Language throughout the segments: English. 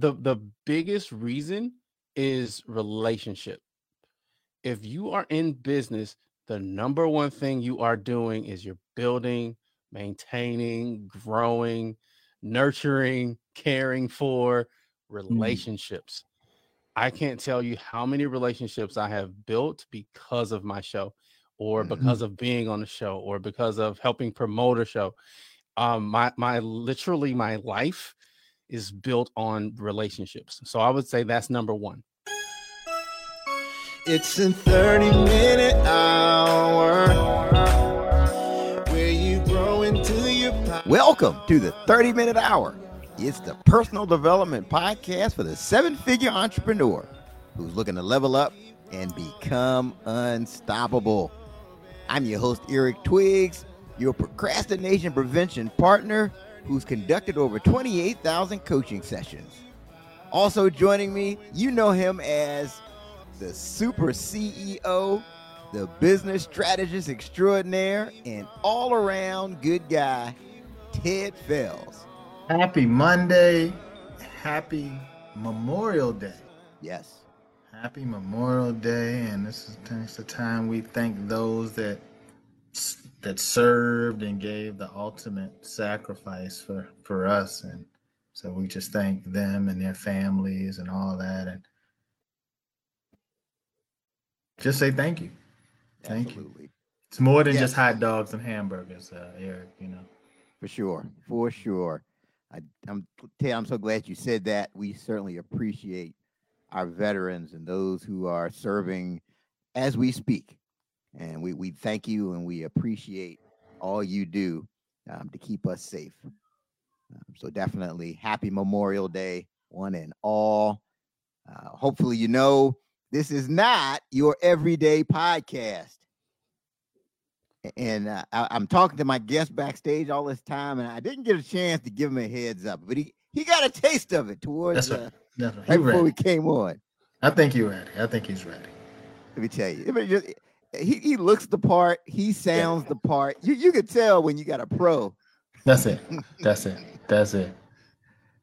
the the biggest reason is relationship. If you are in business, the number one thing you are doing is you're building, maintaining, growing, nurturing, caring for Mm. relationships. I can't tell you how many relationships I have built because of my show or Mhm. because of being on the show or because of helping promote a show. Um my my literally my life is built on relationships. So I would say that's number 1. It's a 30 minute hour where you grow into your power. Welcome to the 30 Minute Hour. It's the personal development podcast for the seven figure entrepreneur who's looking to level up and become unstoppable. I'm your host, Eric Twiggs, your procrastination prevention partner who's conducted over 28,000 coaching sessions. Also joining me, you know him as the super CEO, the business strategist extraordinaire, and all around good guy, Ted Fells. Happy Monday. Happy Memorial Day. Yes. Happy Memorial Day. And this is thanks the time we thank those that that served and gave the ultimate sacrifice for, for us. And so we just thank them and their families and all that. And just say thank you. Thank you. It's more than Yes. just hot dogs and hamburgers, uh, Eric, you know. For sure. For sure. I, I'm Ted, I'm so glad you said that. We certainly appreciate our veterans and those who are serving as we speak. And we, we thank you and we appreciate all you do um, to keep us safe. Um, so definitely happy Memorial Day, one and all. Uh, hopefully, you know this is not your everyday podcast. And uh, I, I'm talking to my guest backstage all this time, and I didn't get a chance to give him a heads up, but he, he got a taste of it towards That's uh, right. That's right. before we came on. I think he's ready. I think he's ready. Let me tell you, I mean, just- he, he looks the part, he sounds the part. You you could tell when you got a pro. That's it. That's it. That's it.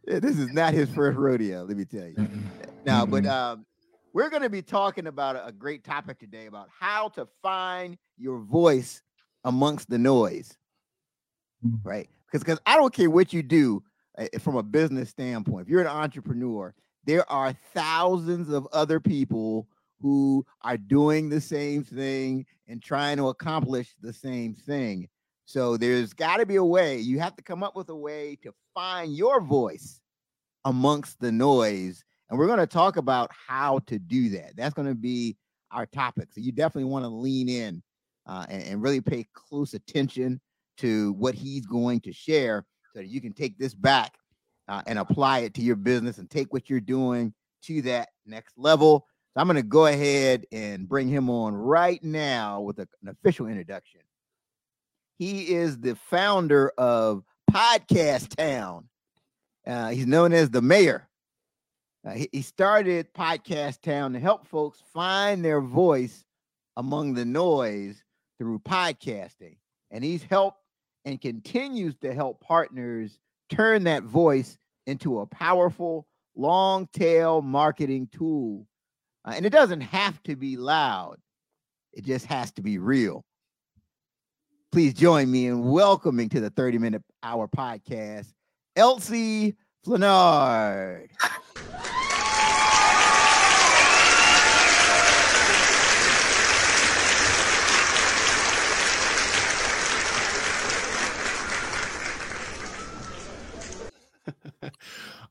This is not his first rodeo, let me tell you. Mm-mm. No, but um, we're going to be talking about a, a great topic today about how to find your voice amongst the noise, Mm. right? Because because I don't care what you do uh, from a business standpoint. If you're an entrepreneur, there are thousands of other people who are doing the same thing and trying to accomplish the same thing. So there's got to be a way. You have to come up with a way to find your voice amongst the noise. And we're going to talk about how to do that. That's going to be our topic. So you definitely want to lean in uh, and, and really pay close attention to what he's going to share so that you can take this back uh, and apply it to your business and take what you're doing to that next level. So I'm going to go ahead and bring him on right now with a- an official introduction. He is the founder of Podcast Town. Uh, he's known as the mayor. Uh, he, he started Podcast Town to help folks find their voice among the noise through podcasting. And he's helped and continues to help partners turn that voice into a powerful long tail marketing tool. Uh, and it doesn't have to be loud, it just has to be real. Please join me in welcoming to the 30 minute hour podcast, Elzie Flenard.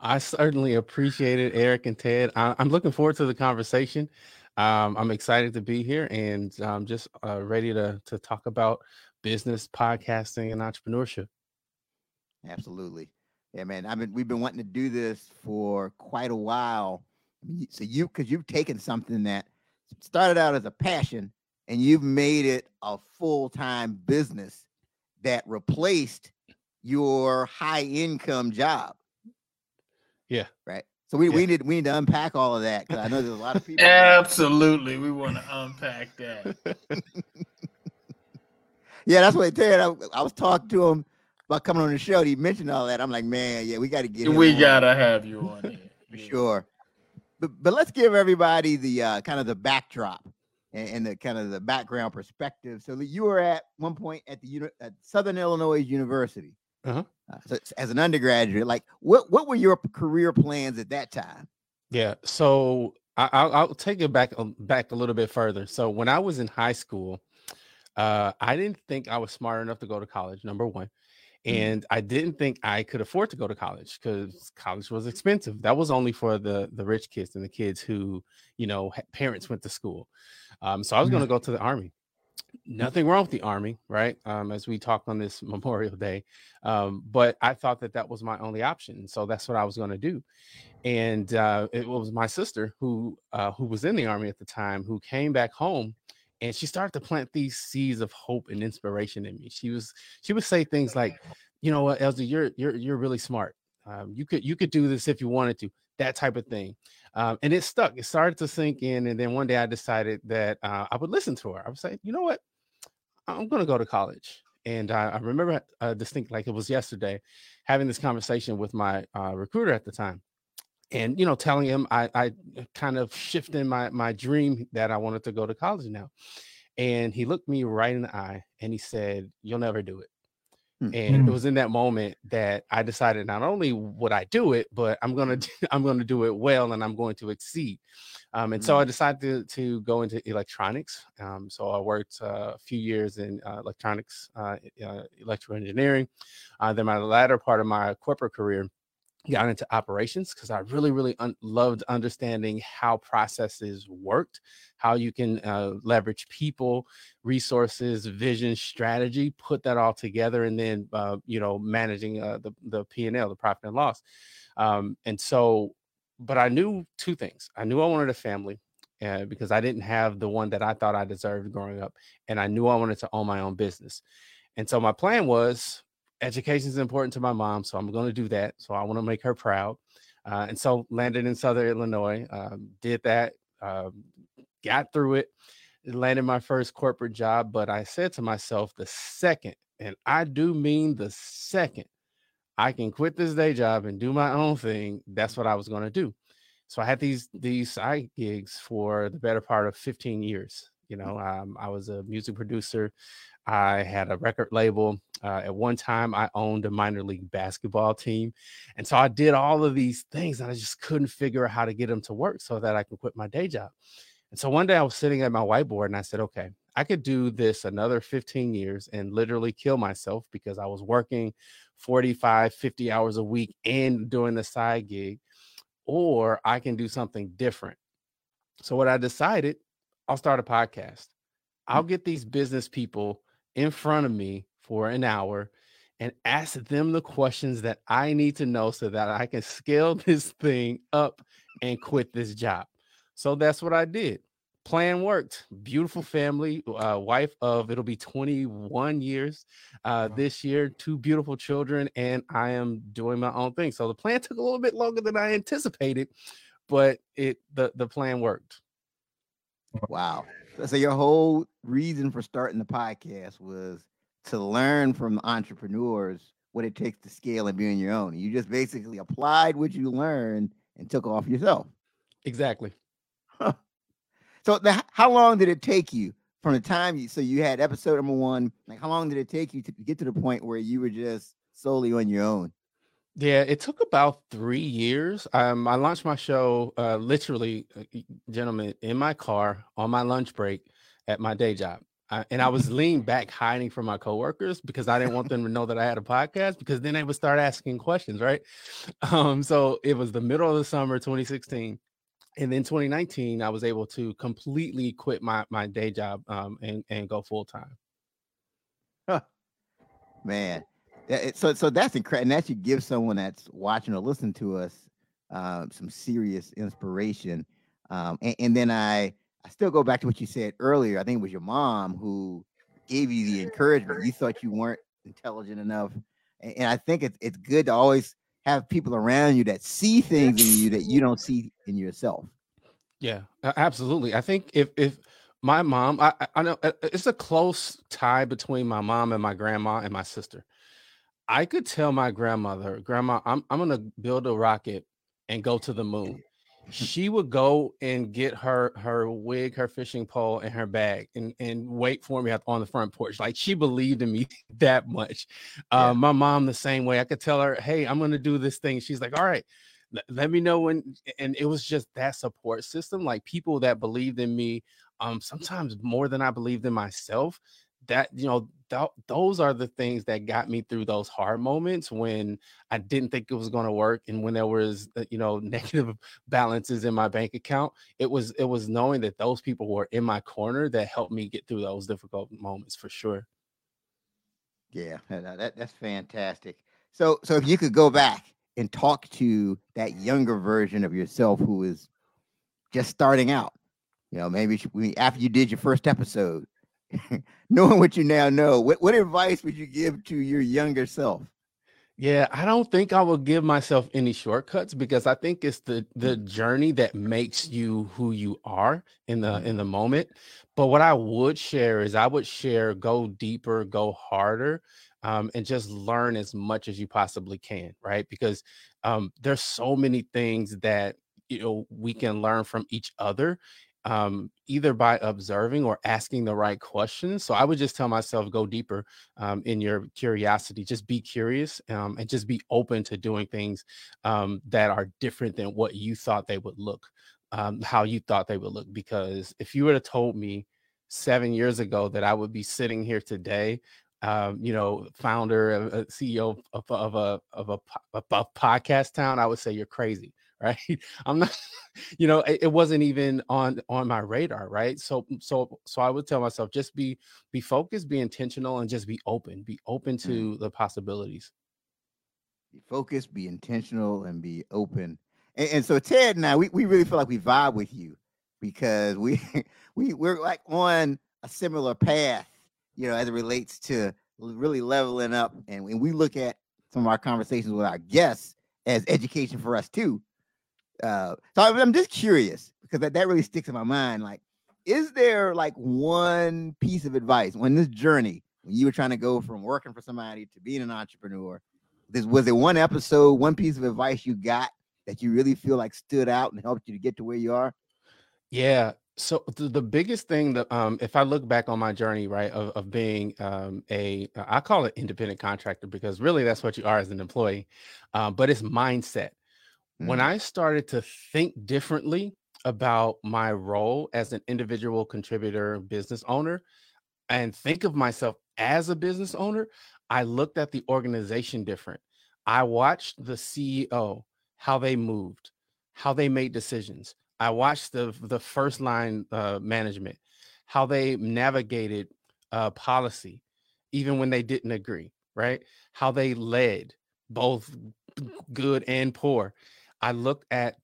I certainly appreciate it, Eric and Ted. I, I'm looking forward to the conversation. Um, I'm excited to be here and I'm just uh, ready to to talk about business, podcasting, and entrepreneurship. Absolutely. Yeah, man. I mean, we've been wanting to do this for quite a while. So you, because you've taken something that started out as a passion and you've made it a full time business that replaced your high income job. Yeah. Right. So we, Yeah. we need we need to unpack all of that because I know there's a lot of people. Absolutely. We want to unpack that. yeah, that's what Ted. I, I was talking to him about coming on the show. He mentioned all that. I'm like, man, yeah, we got to get. him we gotta have you on here. for sure. But but let's give everybody the uh, kind of the backdrop and, and, the kind of the background perspective. So you were at one point at the at Southern Illinois University. Uh-huh. Uh, so as an undergraduate, like what what were your career plans at that time? Yeah, so I, will I'll take it back um, back a little bit further. So when I was in high school, uh, I didn't think I was smart enough to go to college. Number one, Mm-hmm. and I didn't think I could afford to go to college because college was expensive. That was only for the the rich kids and the kids who, you know, parents went to school. Um, so I was going to go to the army. Nothing wrong with the army, right? Um, as we talked on this Memorial Day, um, but I thought that that was my only option, so that's what I was going to do. And uh, it was my sister who uh, who was in the army at the time who came back home and she started to plant these seeds of hope and inspiration in me. She was she would say things like, "You know what, Elzie, you're you're you're really smart. Um, you could you could do this if you wanted to." That type of thing, um, and it stuck. It started to sink in, and then one day I decided that uh, I would listen to her. I would say, "You know what, I'm going to go to college." And I, I remember uh, distinct like it was yesterday, having this conversation with my uh, recruiter at the time and you know telling him i i kind of shifted my my dream that i wanted to go to college now and he looked me right in the eye and he said you'll never do it mm-hmm. and it hmm. was in that moment that i decided not only would i do it but i'm gonna i'm gonna do it well and i'm going to exceed um, and mm-hmm. so i decided to, to go into electronics um, so i worked uh, a few years in uh, electronics uh, uh electrical engineering uh, then my latter part of my corporate career got into operations because I really, really un- loved understanding how processes worked, how you can uh, leverage people, resources, vision, strategy, put that all together, and then uh, you know managing uh, the the P and L, the profit and loss. Um, and so, but I knew two things. I knew I wanted a family. Uh, because I didn't have the one that I thought I deserved growing up, and I knew I wanted to own my own business. And so my plan was education is important to my mom, so I'm going to do that. So I want to make her proud. Uh, and so landed in Southern Illinois, um, did that, um, got through it, landed my first corporate job. But I said to myself, the second, and I do mean the second, I can quit this day job and do my own thing. That's what I was going to do. So I had these these side gigs for the better part of 15 years. You know, um, I was a music producer. I had a record label. Uh, at one time, I owned a minor league basketball team. And so I did all of these things and I just couldn't figure out how to get them to work so that I could quit my day job. And so one day I was sitting at my whiteboard and I said, okay, I could do this another 15 years and literally kill myself because I was working 45, 50 hours a week and doing the side gig, or I can do something different. So what I decided, I'll start a podcast. I'll get these business people in front of me for an hour and ask them the questions that I need to know so that I can scale this thing up and quit this job. So that's what I did. Plan worked. Beautiful family, uh, wife of it'll be 21 years uh, this year, two beautiful children, and I am doing my own thing. So the plan took a little bit longer than I anticipated, but it the the plan worked. Wow. So your whole reason for starting the podcast was to learn from entrepreneurs what it takes to scale and be on your own. You just basically applied what you learned and took off yourself. Exactly. Huh. So the, how long did it take you from the time you so you had episode number one? Like how long did it take you to get to the point where you were just solely on your own? Yeah, it took about three years. Um, I launched my show uh, literally, uh, gentlemen, in my car on my lunch break at my day job. I, and I was leaned back hiding from my coworkers because I didn't want them to know that I had a podcast because then they would start asking questions, right? Um, so it was the middle of the summer 2016. And then 2019, I was able to completely quit my my day job um, and, and go full time. Huh. Man, so so that's incredible, and that should give someone that's watching or listening to us uh, some serious inspiration. Um, and, and, then I I still go back to what you said earlier. I think it was your mom who gave you the encouragement. You thought you weren't intelligent enough, and, and I think it's it's good to always have people around you that see things in you that you don't see in yourself. Yeah, absolutely. I think if if my mom, I, I know uh, it's a close tie between my mom and my grandma and my sister. I could tell my grandmother, Grandma, I'm I'm gonna build a rocket and go to the moon she would go and get her her wig, her fishing pole, and her bag, and and wait for me on the front porch. Like she believed in me that much. Yeah. Uh, my mom the same way. I could tell her, "Hey, I'm going to do this thing." She's like, "All right." Let me know when, and it was just that support system, like people that believed in me, um, sometimes more than I believed in myself that you know th- those are the things that got me through those hard moments when I didn't think it was going to work and when there was uh, you know negative balances in my bank account it was it was knowing that those people were in my corner that helped me get through those difficult moments for sure. Yeah that, that's fantastic. So so if you could go back and talk to that younger version of yourself who is just starting out you know maybe after you did your first episode knowing what you now know, what, what advice would you give to your younger self? Yeah, I don't think I will give myself any shortcuts because I think it's the the journey that makes you who you are in the in the moment. But what I would share is I would share go deeper, go harder, um, and just learn as much as you possibly can, right? Because um, there's so many things that you know we can learn from each other um, either by observing or asking the right questions. So I would just tell myself, go deeper um, in your curiosity. Just be curious um, and just be open to doing things um, that are different than what you thought they would look, um, how you thought they would look. Because if you would have told me seven years ago that I would be sitting here today um, you know, founder, uh, CEO of, of, a of a, a, a podcast town, I would say you're crazy right i'm not you know it, it, wasn't even on on my radar right so mm, so so i would tell myself just be be focused be intentional and just be open be open mm-hmm. to mm. the possibilities be focused be intentional and be open and, and, so ted and i we, we really feel like we vibe with you because we we we're like on a similar path you know as it relates to really leveling up and when we look at some of our conversations with our guests as education for us too uh, so I'm just curious because that, that really sticks in my mind. Like, is there like one piece of advice on this journey when you were trying to go from working for somebody to being an entrepreneur? This was there one episode, one piece of advice you got that you really feel like stood out and helped you to get to where you are? Yeah. So the, the biggest thing that um if I look back on my journey, right, of, of being um a I call it independent contractor because really that's what you are as an employee. Um, but it's mindset when mm-hmm. I started to think differently about my role as an individual contributor business owner and think of myself as a business owner, I looked at the organization different. I watched the CEO, how they moved, how they made decisions. I watched the the first line uh, management, how they navigated uh, policy, even when they didn't agree. Right? How they led, both good and poor. I looked at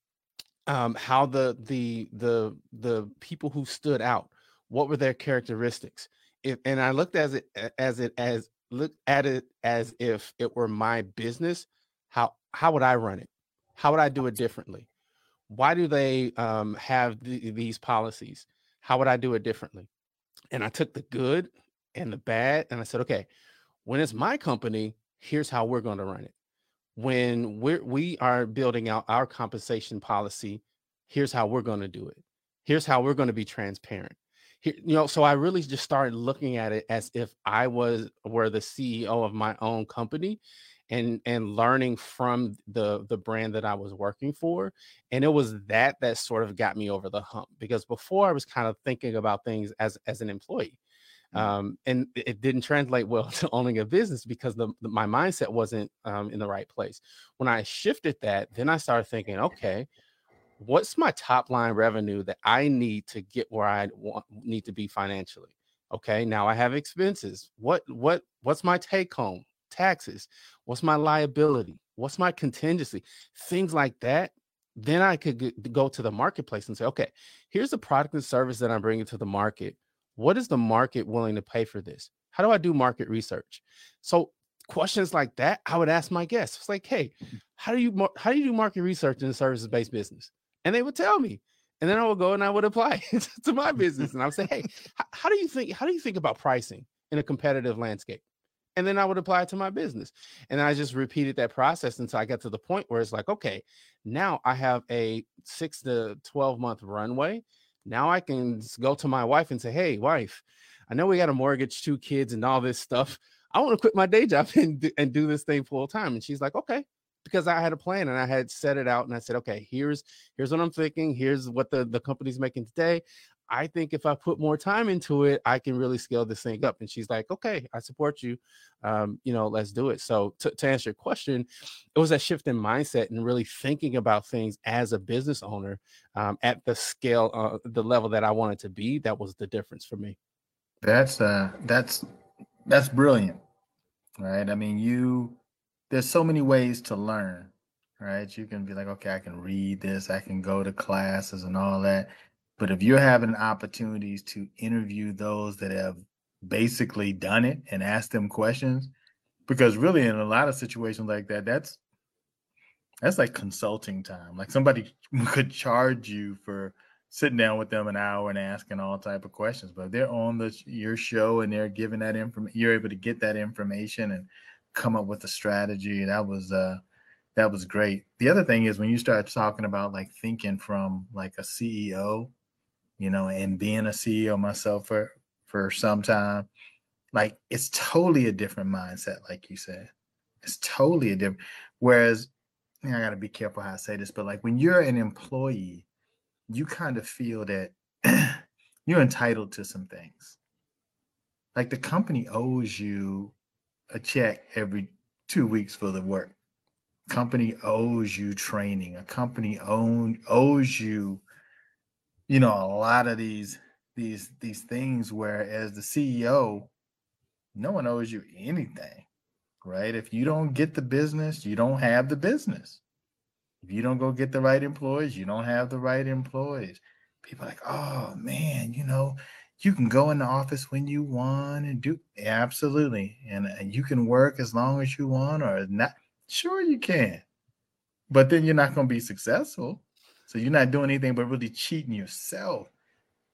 um, how the the the the people who stood out, what were their characteristics, if, and I looked as it as it as looked at it as if it were my business. How how would I run it? How would I do it differently? Why do they um, have these policies? How would I do it differently? And I took the good and the bad, and I said, okay, when it's my company, here's how we're going to run it when we're we are building out our compensation policy here's how we're going to do it here's how we're going to be transparent Here, you know so i really just started looking at it as if i was were the ceo of my own company and and learning from the the brand that i was working for and it was that that sort of got me over the hump because before i was kind of thinking about things as as an employee. Um, and it didn't translate well to owning a business because the, the my mindset wasn't um, in the right place. When I shifted that, then I started thinking, okay, what's my top line revenue that I need to get where I want, need to be financially? Okay, now I have expenses. What what what's my take home? Taxes. What's my liability? What's my contingency? Things like that. Then I could go to the marketplace and say, okay, here's the product and service that I'm bringing to the market what is the market willing to pay for this? How do I do market research? So questions like that, I would ask my guests. It's like, hey, mm. how do you how do you do market research in a services based business? And they would tell me, and then I would go and I would apply to my business, and I would say, hey, how, how do you think how do you think about pricing in a competitive landscape? and then I would apply it to my business. And I just repeated that process until I got to the point where it's like, okay, now I have a six to 12 month runway. Now I can go to my wife and say, hey, wife, I know we got a mortgage, two kids, and all this stuff. I want to quit my day job and do, and do this thing full time. And she's like, okay, because I had a plan and I had set it out and I said, okay, here's here's what I'm thinking. Here's what the the company's making today. I think if I put more time into it, I can really scale this thing up. And she's like, okay, I support you. Um, you know, let's do it. So to, to answer your question, it was that shift in mindset and really thinking about things as a business owner um, at the scale, uh, the level that I wanted to be. That was the difference for me. That's uh, that's that's brilliant, right? I mean, you there's so many ways to learn, right? You can be like, okay, I can read this, I can go to classes and all that. But if you're having opportunities to interview those that have basically done it and ask them questions, because really in a lot of situations like that, that's that's like consulting time. Like somebody could charge you for sitting down with them an hour and asking all type of questions. But they're on the your show and they're giving that information, you're able to get that information and come up with a strategy. That was uh that was great. The other thing is when you start talking about like thinking from like a CEO you know, and being a CEO myself for for some time, like it's totally a different mindset, like you said. It's totally a different. Whereas, I got to be careful how I say this, but like when you're an employee, you kind of feel that you're entitled to some things. Like the company owes you a check every two weeks for the work. Company owes you training. A company own owes you you know a lot of these these these things where as the ceo no one owes you anything right? If you don't get the business you don't have the business. If you don't go get the right employees you don't have the right employees. People like oh man you know you can go in the office when you want and do absolutely and, and you can work as long as you want or not. Sure you can but then you're not going to be successful so you're not doing anything but really cheating yourself.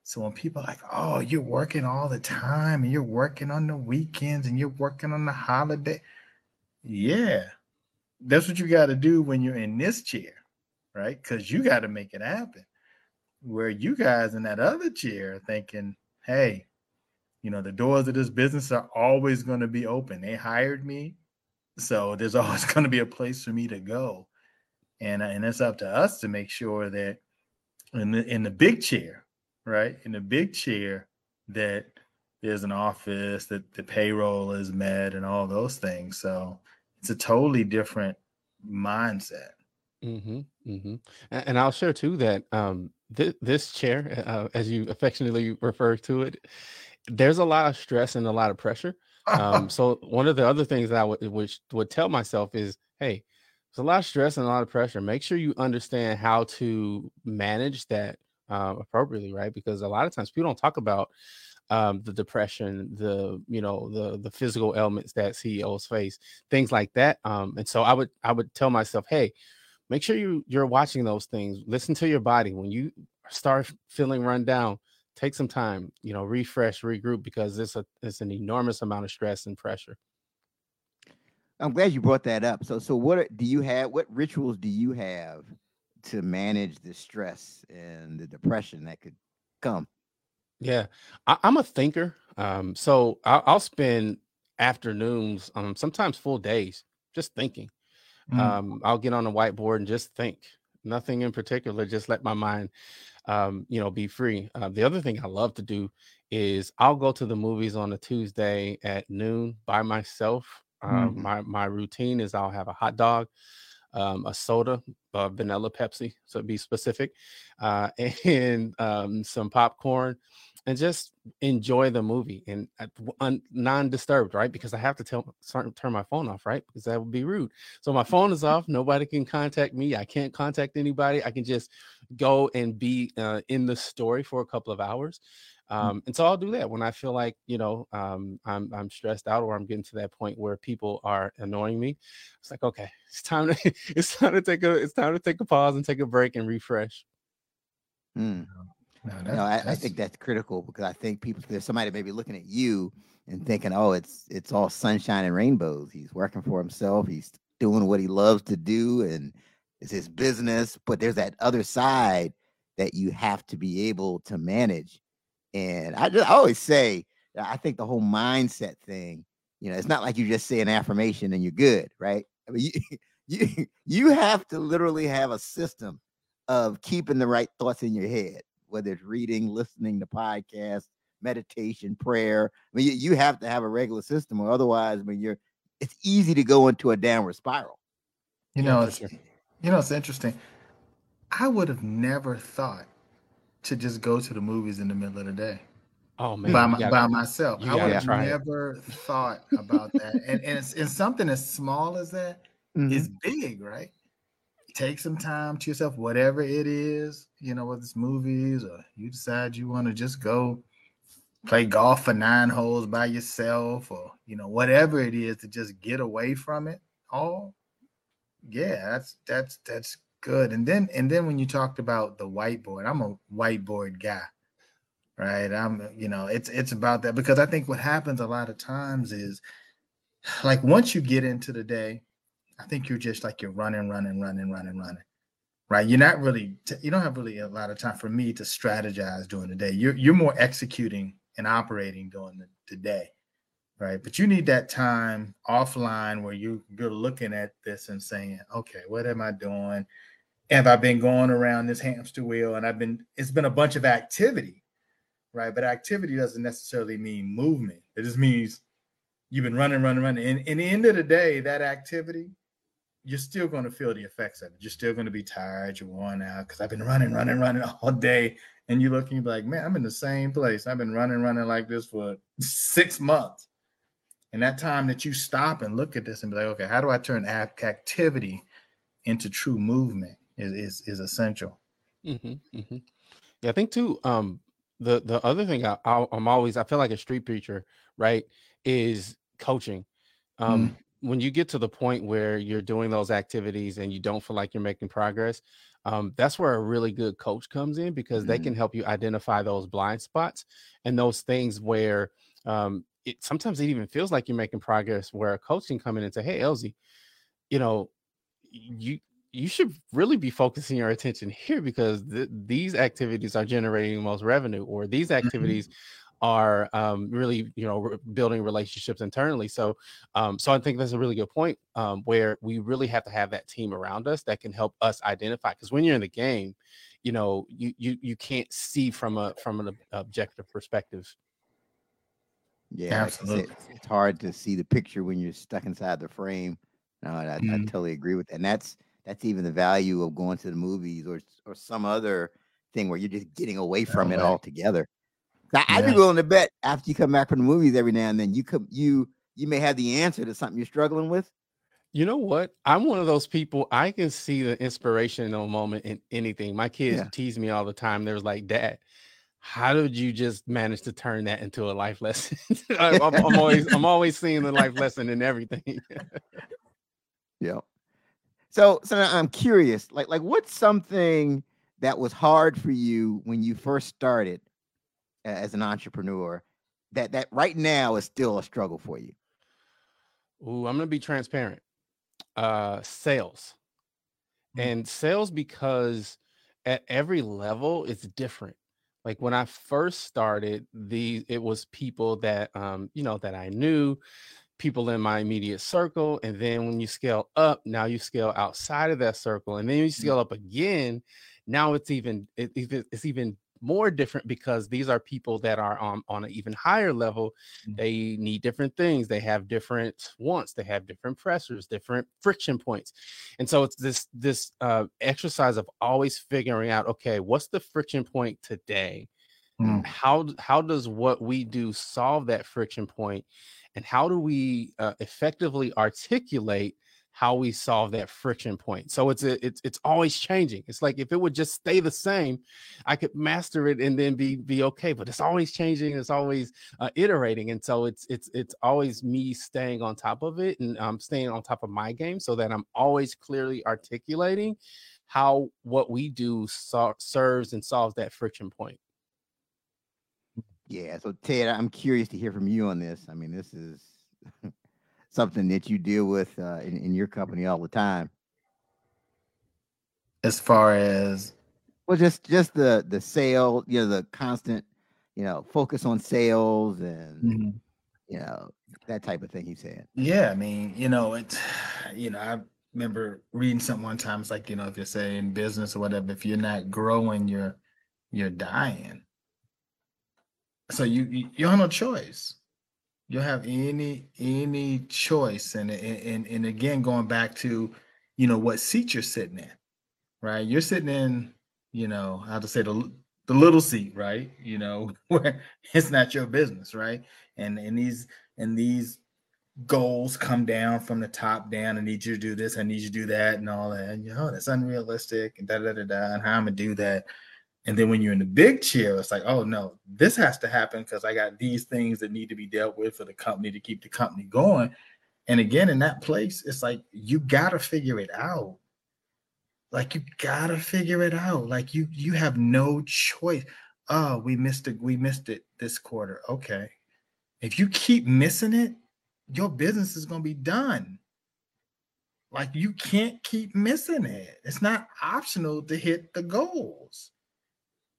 So when people are like, oh, you're working all the time and you're working on the weekends and you're working on the holiday. Yeah, that's what you got to do when you're in this chair, right? Because you got to make it happen. Where you guys in that other chair thinking, hey, you know, the doors of this business are always going to be open. They hired me. So there's always going to be a place for me to go and and it's up to us to make sure that in the in the big chair, right, in the big chair, that there's an office, that the payroll is met, and all those things. So it's a totally different mindset. Mm-hmm, mm-hmm. And, I'll share too that um, th- this chair, uh, as you affectionately refer to it, there's a lot of stress and a lot of pressure. Um, so one of the other things that I would, would would tell myself is, hey, it's a lot of stress and a lot of pressure. Make sure you understand how to manage that uh, appropriately, right? Because a lot of times people don't talk about um, the depression, the you know the the physical ailments that CEOs face, things like that. Um, and so I would I would tell myself, hey, make sure you you're watching those things. Listen to your body when you start feeling run down. Take some time, you know, refresh, regroup because it's a it's an enormous amount of stress and pressure. I'm glad you brought that up. So, so what do you have? What rituals do you have to manage the stress and the depression that could come? Yeah, I, am a thinker. Um, so I'll, I'll, spend afternoons, um, sometimes full days, just thinking. Mm. Um, I'll get on a whiteboard and just think. Nothing in particular. Just let my mind, um, you know, be free. Uh, the other thing I love to do is I'll go to the movies on a Tuesday at noon by myself um, mm. My my routine is I'll have a hot dog, um, a soda, vanilla Pepsi, so be specific, uh, and um, some popcorn, and just enjoy the movie and non-disturbed, right? Because I have to tell turn my phone off, right? Because that would be rude. So my phone is off. Nobody can contact me. I can't contact anybody. I can just go and be uh, in the story for a couple of hours. Mm. Um, and so I'll do that when I feel like you know um, I'm I'm stressed out or I'm getting to that point where people are annoying me. It's like okay, it's time to it's time to take a it's time to take a pause and take a break and refresh. Mm. No, no I, I, think that's critical because I think people there's somebody maybe looking at you and thinking, oh, it's it's all sunshine and rainbows. He's working for himself. He's doing what he loves to do, and it's his business. But there's that other side that you have to be able to manage. And I just I always say, uh, I think the whole mindset thing, you know, it's not like you just say an affirmation and you're good, right? I mean, you you, you have to literally have a system of keeping the right thoughts in your head, whether it's reading, listening to podcasts, meditation, prayer. I mean, you, you have to have a regular system, or otherwise, I mean, you're it's easy to go into a downward spiral. You know, it's you know, it's interesting. I would have never thought to just go to the movies in the middle of the day. Oh man, by, my, gotta, by myself. I would have never it. thought about that. and and, it's, and something as small as that mm-hmm. is big, right? Take some time to yourself, whatever it is, you know, whether it's movies or you decide you want to just go play golf for nine holes by yourself or you know, whatever it is to just get away from it all. Yeah, that's that's that's good. And then and then when you talked about the whiteboard, I'm a whiteboard guy. Right. I'm, you know, it's it's about that because I think what happens a lot of times is like once you get into the day, I think you're just like you're running, running, running, running, running. Right. You're not really you don't have really a lot of time for me to strategize during the day. You're you're more executing and operating during the, the day right? But you need that time offline where you you're looking at this and saying, okay, what am I doing? Have I been going around this hamster wheel? And I've been it's been a bunch of activity, right? But activity doesn't necessarily mean movement. It just means you've been running, running, running. And in the end of the day, that activity, you're still going to feel the effects of it. You're still going to be tired, you're worn out because I've been running, running, running all day. And you're like, man, I'm in the same place. I've been running, running like this for six months and that time that you stop and look at this and be like, okay, how do I turn activity into true movement is is, is essential. Mm-hmm, mm-hmm. Yeah, I think too. Um, the the other thing I, I am always I feel like a street preacher, right? Is coaching. Um, mm-hmm. when you get to the point where you're doing those activities and you don't feel like you're making progress, um, that's where a really good coach comes in because they can mm-hmm. help you identify those blind spots and those things where um, it sometimes it even feels like you're making progress where a coach can come in and say, Hey, Elzie, you know, you you should really be focusing your attention here because th- these activities are generating the most revenue or these mm-hmm. activities mm-hmm. are um, really you know re- building relationships internally so um, so i think that's a really good point um, where we really have to have that team around us that can help us identify because when you're in the game you know you you you can't see from a from an objective perspective yeah, absolutely. It's, it's, hard to see the picture when you're stuck inside the frame. No, I, mm-hmm. I, totally agree with that. And that's that's even the value of going to the movies or or some other thing where you're just getting away from it altogether. Now, yeah. I'd be willing to bet after you come back from the movies every now and then, you come you you may have the answer to something you're struggling with. You know what? I'm one of those people. I can see the inspirational moment in anything. My kids yeah. tease me all the time. They're like, "Dad, how did you just manage to turn that into a life lesson? I'm, I'm, always I'm always seeing the life lesson in everything. yeah. So so I'm curious, like like what's something that was hard for you when you first started as an entrepreneur that that right now is still a struggle for you? Ooh, I'm gonna be transparent. Uh sales. Mm-hmm. And sales because at every level it's different like when I first started, the it was people that um, you know, that I knew, people in my immediate circle. And then when you scale up, now you scale outside of that circle, and then you mm-hmm. scale up again. Now it's even it, it's even more different because these are people that are on, on an even higher level. Mm-hmm. They need different things. They have different wants. They have different pressures, different friction points. And so it's this this uh, exercise of always figuring out, okay, what's the friction point today? Mm. How how does what we do solve that friction point, and how do we uh, effectively articulate how we solve that friction point. So it's a, it's it's always changing. It's like if it would just stay the same, I could master it and then be be okay. But it's always changing. It's always uh, iterating, and so it's it's it's always me staying on top of it and um, staying on top of my game so that I'm always clearly articulating how what we do so- serves and solves that friction point. Yeah. So Ted, I'm curious to hear from you on this. I mean, this is something that you deal with uh, in, in your company all the time. As far as Well, just just the the sale, you know, the constant, you know, focus on sales and Mhm. you know that type of thing. He said. Yeah, I mean, you know, it's you know, I remember reading something one time. It's like, you know, if you're saying business or whatever, if you're not growing, you're you're dying. So you you, have no choice. You have any any choice. And and and again, going back to, you know, what seat you're sitting in, right? You're sitting in, you know, how to say the the little seat, right? You know, where it's not your business, right? And and these and these goals come down from the top down. I need you to do this. I need you to do that, and all that. And you know, that's unrealistic, and da da da da. And how I'm gonna do that. And then when you're in the big chair, it's like, oh no, this has to happen because I got these things that need to be dealt with for the company to keep the company going. And again, in that place, it's like you gotta figure it out. Like you gotta figure it out. Like you you have no choice. Oh, we missed it. We missed it this quarter. Okay. If you keep missing it, your business is to be done. Like you can't keep missing it. It's not optional to hit the goals.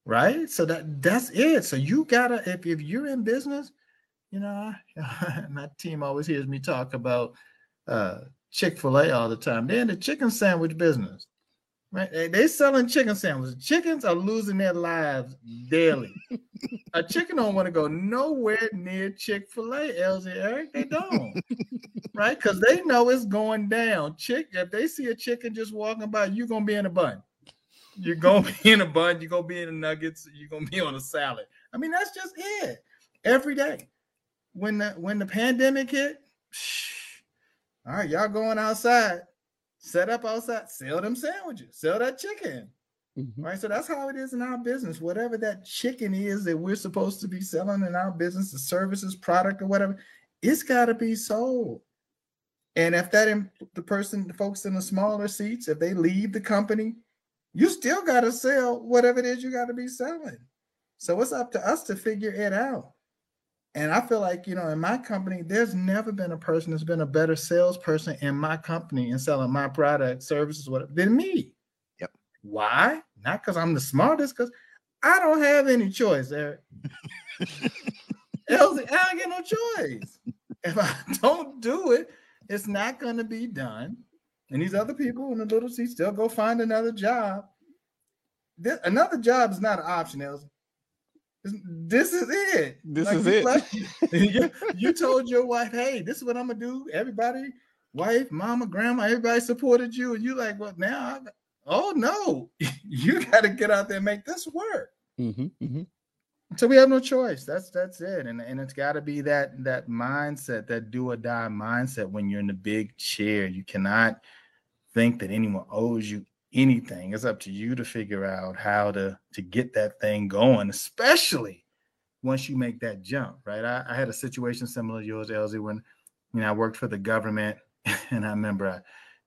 Right? So that that's it. So you gotta if, if you're in business, you know, my team always hears me talk about uh Chick-fil-A all the time. They're in the chicken sandwich business. Right? They, they selling chicken sandwiches. Chickens are losing their lives daily. a chicken don't want to go nowhere near Chick-fil-A, Elzie Eric. They don't. right? Because they know it's going down. Chick, if they see a chicken just walking by, you're gonna be in a bun. You're gonna be in a bun, you're gonna be in the nuggets, you're gonna be on a salad. I mean, that's just it. Every day. When the when the pandemic hit, all right, y'all going outside, set up outside, sell them sandwiches, sell that chicken. Mhm. Right. So that's how it is in our business. Whatever that chicken is that we're supposed to be selling in our business, the services, product, or whatever, it's got to be sold. And if that the person, the folks in the smaller seats, if they leave the company, you still got to sell whatever it is you got to be selling. So it's up to us to figure it out. And I feel like, you know, in my company, there's never been a person that's been a better salesperson in my company and selling my product, services, whatever, than me. Yep. Why? Not because I'm the smartest, because I don't have any choice, Eric. Elzie, I don't get no choice. If I don't do it, it's not going to be done. And these other people in the little seats, they'll go find another job. This, another job is not an option, Elzie. This- is it. This Like, is you it. left- you, you told your wife, hey, this is what I'm gonna do. Everybody, wife, mama, grandma, everybody supported you. And you like, well, now I got- oh no, you gotta get out there and make this work. Mhm, mhm. So we have no choice. That's that's it. And, and it's gotta be that that mindset, that do or die mindset when you're in the big chair. You cannot think that anyone owes you anything. It's up to you to figure out how to to get that thing going, especially once you make that jump, right? I, I had a situation similar to yours, Elzie, when you know I worked for the government, and I remember I,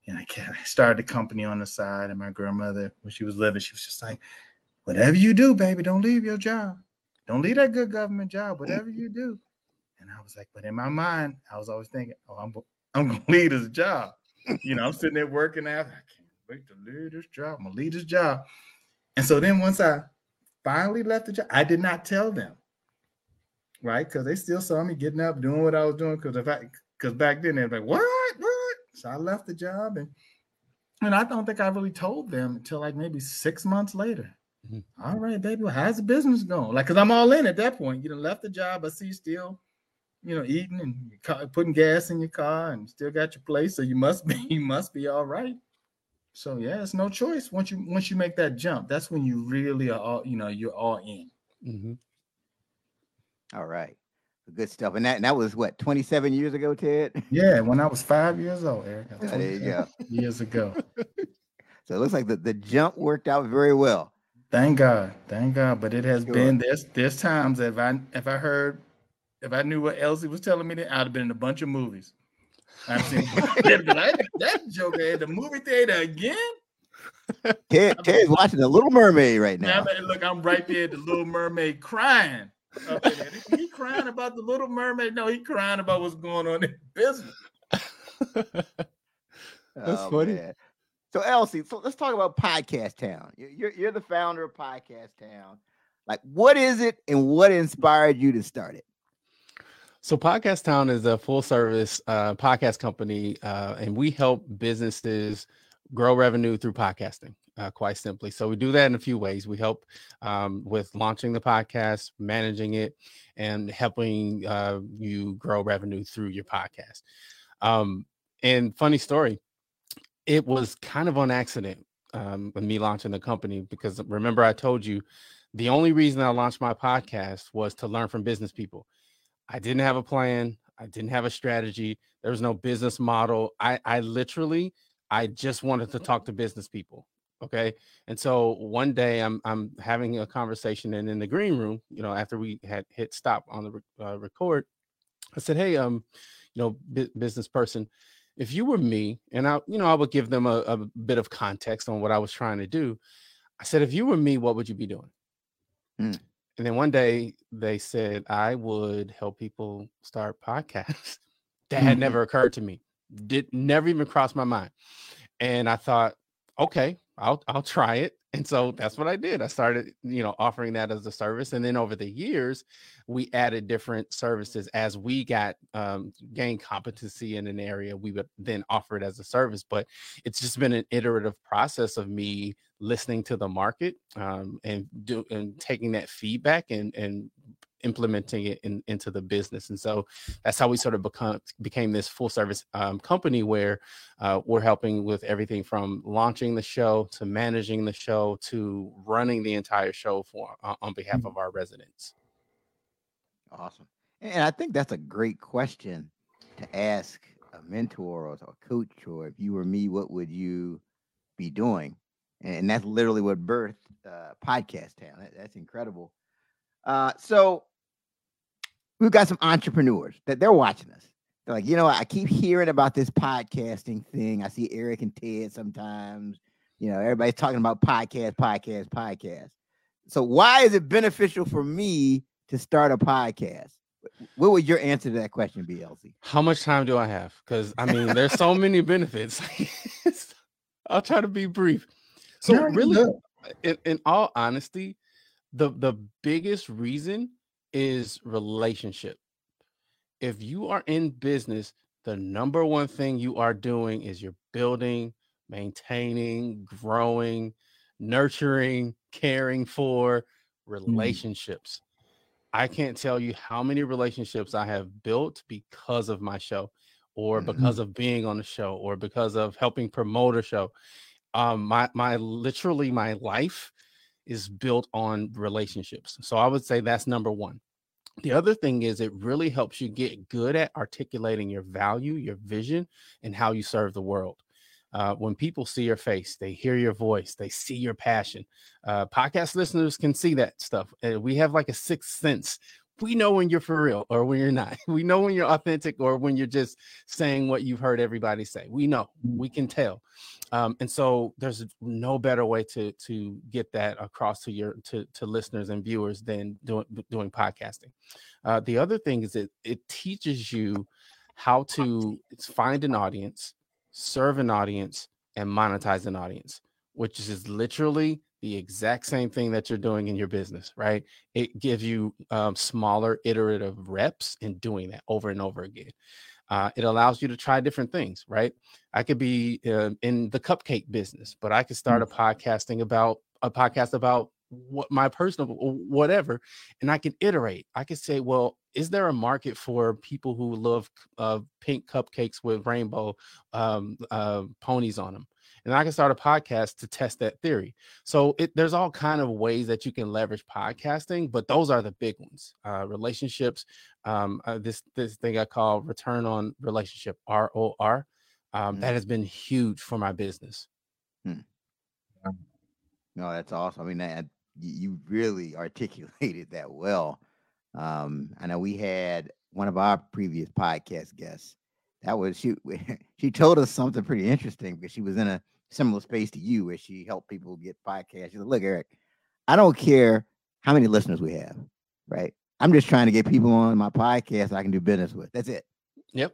and I started the company on the side, and my grandmother, when she was living, she was just like, "Whatever you do, baby, don't leave your job. Don't leave that good government job. Whatever you do." And I was like, but in my mind, I was always thinking, "Oh, I'm I'm gonna leave this job." You know, I'm sitting there working out. I can't wait to leave this job. I'm gonna leave this job. And so then once I finally left the job, I did not tell them, right? Because they still saw me getting up, doing what I was doing. Because if I, because back then they're like, what, what? So I left the job, and and I don't think I really told them until like maybe six months later. Mhm. All right, baby, well, how's the business going? Like, because I'm all in at that point. You done left the job. I see you still, you know, eating and your car, putting gas in your car, and still got your place. So you must be, you must be all right. So yeah, it's no choice. Once you once you make that jump, that's when you really are all, you know, you're all in. Mhm. All right. Good stuff. And that, and that was what, 27 years ago, Ted? Yeah, when I was five years old, Eric. Yeah, there you go. Years ago. So it looks like the, the jump worked out very well. Thank God, thank God. But it has Sure. been there's there's times if I if I heard if I knew what Elzie was telling me, that I'd have been in a bunch of movies. I've seen They'd be like, that joker at eh, the movie theater again. Ted, Ted's watching The Little Mermaid right Now now. that look, I'm right there at the Little Mermaid crying. he crying about the Little Mermaid. No, he crying about what's going on in business. That's oh, funny. Man. So Elzie, so let's talk about Podcast Town. You're you're the founder of Podcast Town. Like, what is it, and what inspired you to start it? So, Podcast Town is a full service uh, podcast company, uh, and we help businesses grow revenue through podcasting, uh, quite simply. So, we do that in a few ways. We help um, with launching the podcast, managing it, and helping uh, you grow revenue through your podcast. Um, and funny story, it was kind of on accident um, with me launching the company because remember, I told you the only reason I launched my podcast was to learn from business people I didn't have a plan. I didn't have a strategy. There was no business model. I, I literally, I just wanted to talk to business people. Okay. And so one day I'm, I'm having a conversation and in the green room, you know, after we had hit stop on the uh, record, I said, Hey, um, you know, b- business person, if you were me and I, you know, I would give them a, a bit of context on what I was trying to do. I said, if you were me, what would you be doing? Hmm. And then one day they said I would help people start podcasts. that had mm-hmm. never occurred to me. Did never even crossed my mind. And I thought, okay, I'll I'll try it. And so that's what I did. I started, you know, offering that as a service. And then over the years, we added different services as we got um, gained competency in an area. We would then offer it as a service. But it's just been an iterative process of me listening to the market um, and do and taking that feedback and and implementing it in, into the business. And so that's how we sort of become became this full service um, company where uh, we're helping with everything from launching the show to managing the show to running the entire show for uh, on behalf mm-hmm. of our residents. Awesome. And I think that's a great question to ask a mentor or a coach, or if you were me, what would you be doing? And that's literally what birthed uh, Podcast Town. That's incredible. Uh, so we've got some entrepreneurs that they're watching us. They're like, you know, I keep hearing about this podcasting thing. I see Eric and Ted sometimes. You know, everybody's talking about podcast, podcast, podcast. So why is it beneficial for me to start a podcast? What would your answer to that question be, Elzie? How much time do I have? Because I mean, there's so many benefits. I'll try to be brief. So really, in, in all honesty, the the biggest reason is relationship. If you are in business, the number one thing you are doing is you're building, maintaining, growing, nurturing, caring for mm. relationships. Mm. I can't tell you how many relationships I have built because of my show or mm-hmm. because of being on the show or because of helping promote a show. Um my my literally my life is built on relationships. So I would say that's number one. The other thing is it really helps you get good at articulating your value, your vision, and how you serve the world. Uh, when people see your face, they hear your voice, they see your passion. Uh, podcast listeners can see that stuff. Uh, we have like a sixth sense we know when you're for real or when you're not. We know when you're authentic or when you're just saying what you've heard everybody say. We know, we can tell. Um, and so there's no better way to to get that across to your to, to listeners and viewers than doing doing podcasting. Uh, the other thing is that it teaches you how to find an audience, serve an audience, and monetize an audience, which is literally the exact same thing that you're doing in your business, right? It gives you um, smaller iterative reps in doing that over and over again. Uh, it allows you to try different things, right? I could be uh, in the cupcake business, but I could start a mm. podcasting about a podcast about what my personal whatever, and I can iterate. I could say, well, is there a market for people who love uh, pink cupcakes with rainbow um, uh, ponies on them? And I can start a podcast to test that theory. So it, there's all kind of ways that you can leverage podcasting, but those are the big ones. Uh, relationships, um, uh, this this thing I call return on relationship ROR. Um, mm-hmm. That has been huge for my business. Hmm. No, that's awesome. I mean, that, you really articulated that well. Um, I know we had one of our previous podcast guests. That was she. She told us something pretty interesting because she was in a similar space to you where she helped people get podcasts. Look, Eric, I don't care how many listeners we have, right? I'm just trying to get people on my podcast I can do business with. That's it. Yep.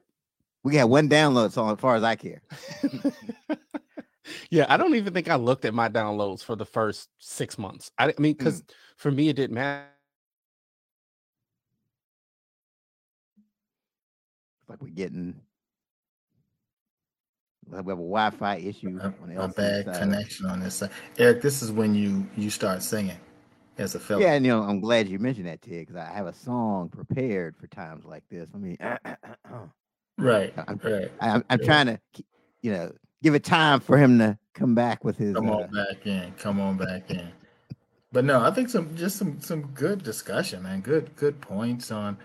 We got one download, so as far as I care. yeah, I don't even think I looked at my downloads for the first six months. I, I mean, because mm. for me, it didn't matter. Like we're getting we have a Wi-Fi issue. A, a bad side. connection on this side. Eric, this is when you you start singing as a fellow. Yeah, and you know, I'm glad you mentioned that, Ted, because I have a song prepared for times like this. I mean, right, I'm, right. I'm, I'm trying to, you know, give it time for him to come back with his. Come on uh, back in. Come on back in. But no, I think some just some some good discussion, man. Good good points on,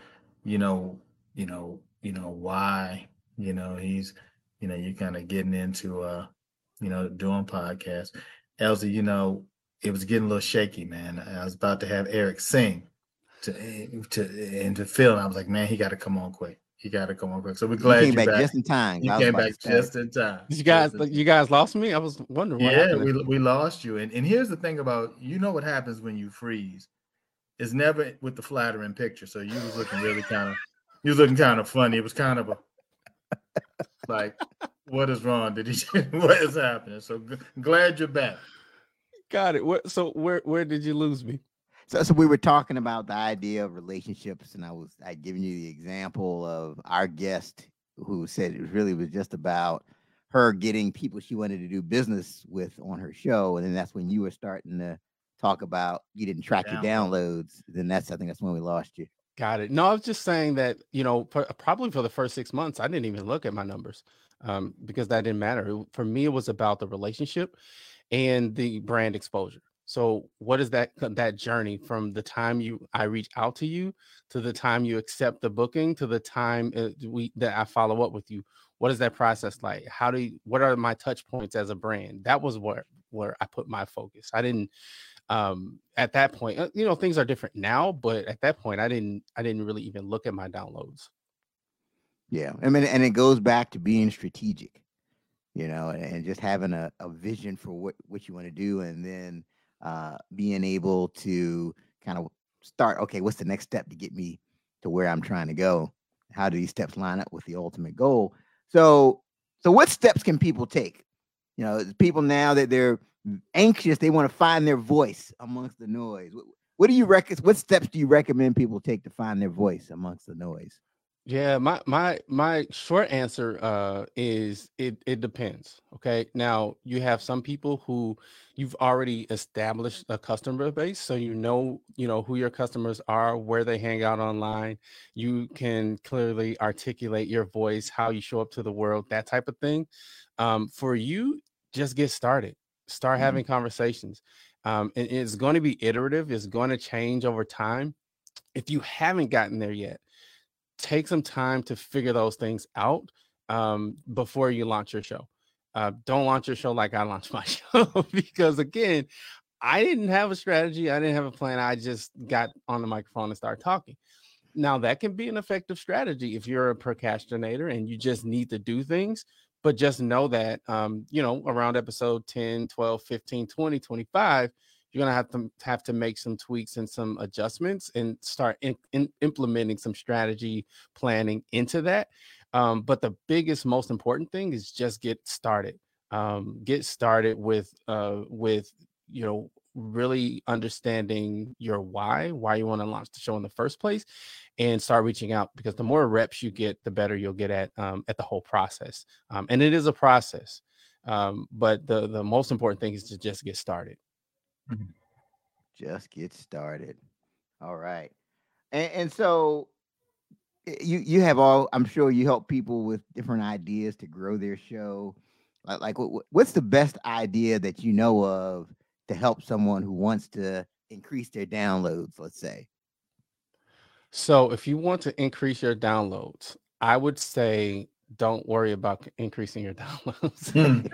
you know, you know, you know why you know he's, you know, you're kind of getting into uh, you know, doing podcasts. Elzie, you know, it was getting a little shaky, man. I was about to have Eric sing to to and to into Phil, and I was like, man, he got to come on quick. He got to come on quick. So we're glad you came back, back, just in time. You came back just in time. You guys, you guys lost me. I was wondering. yeah, we we lost you. And and here's the thing about you know what happens when you freeze. It's never with the flattering picture. So you was looking really kind of, you was looking kind of funny. It was kind of a like, what is wrong? Did he? what is happening? So g- glad you're back. Got it. What? So where where did you lose me? So, so we were talking about the idea of relationships, and I was I giving you the example of our guest who said it really was just about her getting people she wanted to do business with on her show, and then that's when you were starting to talk about you didn't track your downloads. Then that's I think that's when we lost you. Got it. No, I was just saying that you know for, probably for the first six months I didn't even look at my numbers um, because that didn't matter. For me, it was about the relationship and the brand exposure. So what is that that journey from the time you I reach out to you to the time you accept the booking to the time uh, we that I follow up with you? What is that process like? How do you, what are my touch points as a brand? That was where where I put my focus. I didn't um at that point uh, you know things are different now but at that point i didn't i didn't really even look at my downloads yeah i mean and it goes back to being strategic you know, and just having a, a vision for what, what you want to do and then uh, being able to kind of start, okay, what's the next step to get me to where I'm trying to go? How do these steps line up with the ultimate goal? So, so what steps can people take? You know, people now that they're anxious, they want to find their voice amongst the noise. What, what do you reckon? What steps do you recommend people take to find their voice amongst the noise? Yeah, my my my short answer uh is it it depends. Okay. Now you have some people who you've already established a customer base, so you know, you know who your customers are, where they hang out online. You can clearly articulate your voice, how you show up to the world, that type of thing. Um, for you, just get started. Start mm-hmm. having conversations. Um, and it's going to be iterative, it's going to change over time. If you haven't gotten there yet, take some time to figure those things out um, before you launch your show. Uh, don't launch your show like I launched my show because again, I didn't have a strategy. I didn't have a plan. I just got on the microphone and started talking. Now that can be an effective strategy if you're a procrastinator and you just need to do things, but just know that um, you know, around episode 10, 12, 15, 20, 25, you're gonna have to have to make some tweaks and some adjustments and start in, in implementing some strategy planning into that. Um, but the biggest, most important thing is just get started. Um, get started with uh, with you know really understanding your why, why you want to launch the show in the first place, and start reaching out because the more reps you get, the better you'll get at um, at the whole process. Um, and it is a process, um, but the the most important thing is to just get started. Mm-hmm. Just get started. All right. And, and so eh, you you have all I'm sure you help people with different ideas to grow their show. Like, like what's the best idea that you know of to help someone who wants to increase their downloads, let's say? So, if you want to increase your downloads, I would say don't worry about increasing your downloads. Hmm.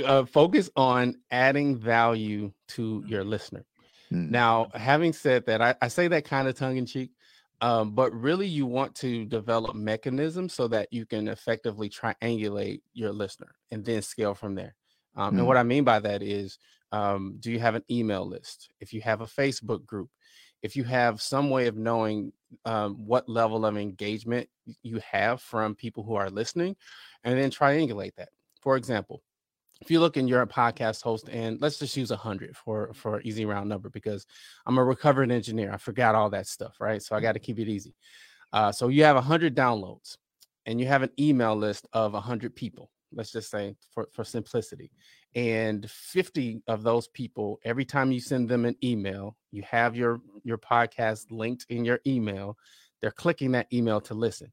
uh, focus on adding value to your listener. Mm. Now, having said that, I, I say that kind of tongue in cheek, um, but really you want to develop mechanisms so that you can effectively triangulate your listener and then scale from there. Um, mm. And what I mean by that is, um, do you have an email list? If you have a Facebook group, if you have some way of knowing um, what level of engagement you have from people who are listening, and then triangulate that. For example, if you look in your podcast host and let's just use 100 for for easy round number because i'm a recovered engineer i forgot all that stuff right so i got to keep it easy uh, so you have 100 downloads and you have an email list of 100 people let's just say for, for simplicity and 50 of those people every time you send them an email you have your your podcast linked in your email they're clicking that email to listen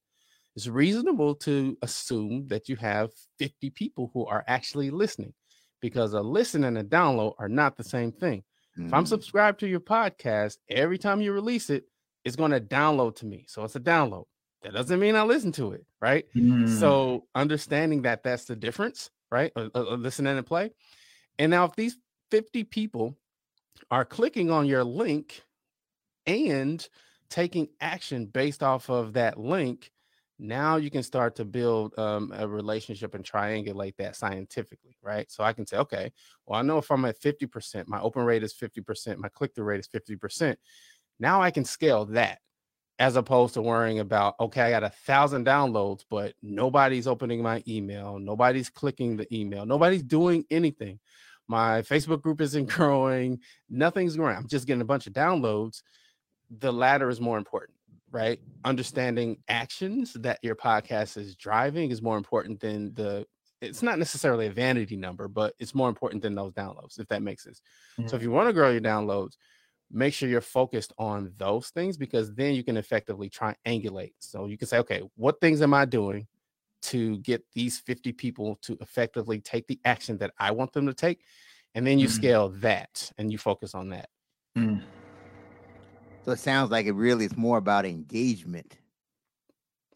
it's reasonable to assume that you have 50 people who are actually listening because a listen and a download are not the same thing. Mm. If I'm mm. subscribed to your podcast, every time you release it, it's going to download to me. So it's a download. That doesn't mean I listen to it, right? Mm. So understanding that that's the difference, right? A, a, a listen and play. And now if these 50 people are clicking on your link and taking action based off of that link, now you can start to build um, a relationship and triangulate that scientifically right so i can say okay well i know if i'm at 50% my open rate is 50% my click-through rate is 50% now i can scale that as opposed to worrying about okay i got a thousand downloads but nobody's opening my email nobody's clicking the email nobody's doing anything my facebook group isn't growing nothing's growing i'm just getting a bunch of downloads the latter is more important right? Understanding actions that your podcast is driving is more important than the it's not necessarily a vanity number, but it's more important than those downloads, if that makes sense. Mm-hmm. So if you want to grow your downloads, make sure you're focused on those things because then you can effectively triangulate. So you can say, okay, what things am I doing to get these 50 people to effectively take the action that I want them to take? And then you mm-hmm. scale that and you focus on that. Mm-hmm. So it sounds like it really is more about engagement.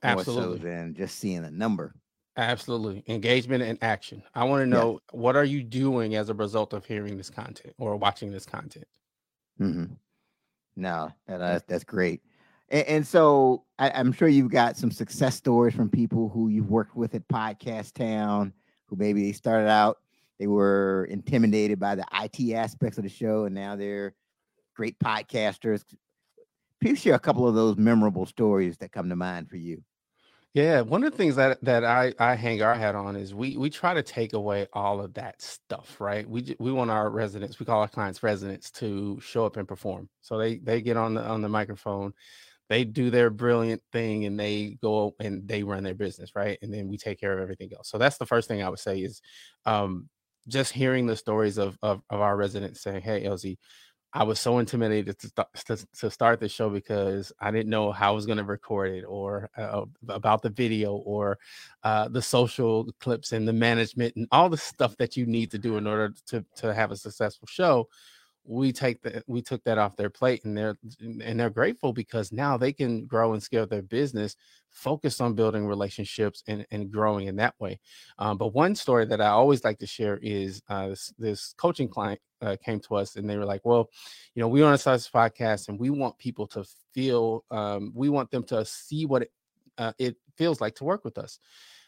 Absolutely. So than just seeing a number. Absolutely. Engagement and action. I want to know yeah. what are you doing as a result of hearing this content or watching this content? Mm-hmm. No, that, uh, that's great. And, and so I, am sure you've got some success stories from people who you've worked with at Podcast Town, who maybe they started out, they were intimidated by the IT aspects of the show, and now they're great podcasters please share a couple of those memorable stories that come to mind for you. Yeah, one of the things that that I I hang our hat on is we we try to take away all of that stuff, right? We we want our residents, we call our clients residents to show up and perform. So they they get on the on the microphone, they do their brilliant thing and they go and they run their business, right? And then we take care of everything else. So that's the first thing I would say is um just hearing the stories of of, of our residents saying, "Hey, Elzie, I was so intimidated to, start, to, to start the show because I didn't know how I was going to record it or uh, about the video or uh, the social clips and the management and all the stuff that you need to do in order to, to have a successful show we take that we took that off their plate and they're and they're grateful because now they can grow and scale their business focus on building relationships and, and growing in that way. Um, but one story that i always like to share is uh, this, this coaching client uh, came to us and they were like well you know we on a size podcast and we want people to feel um, we want them to see what it, uh, it feels like to work with us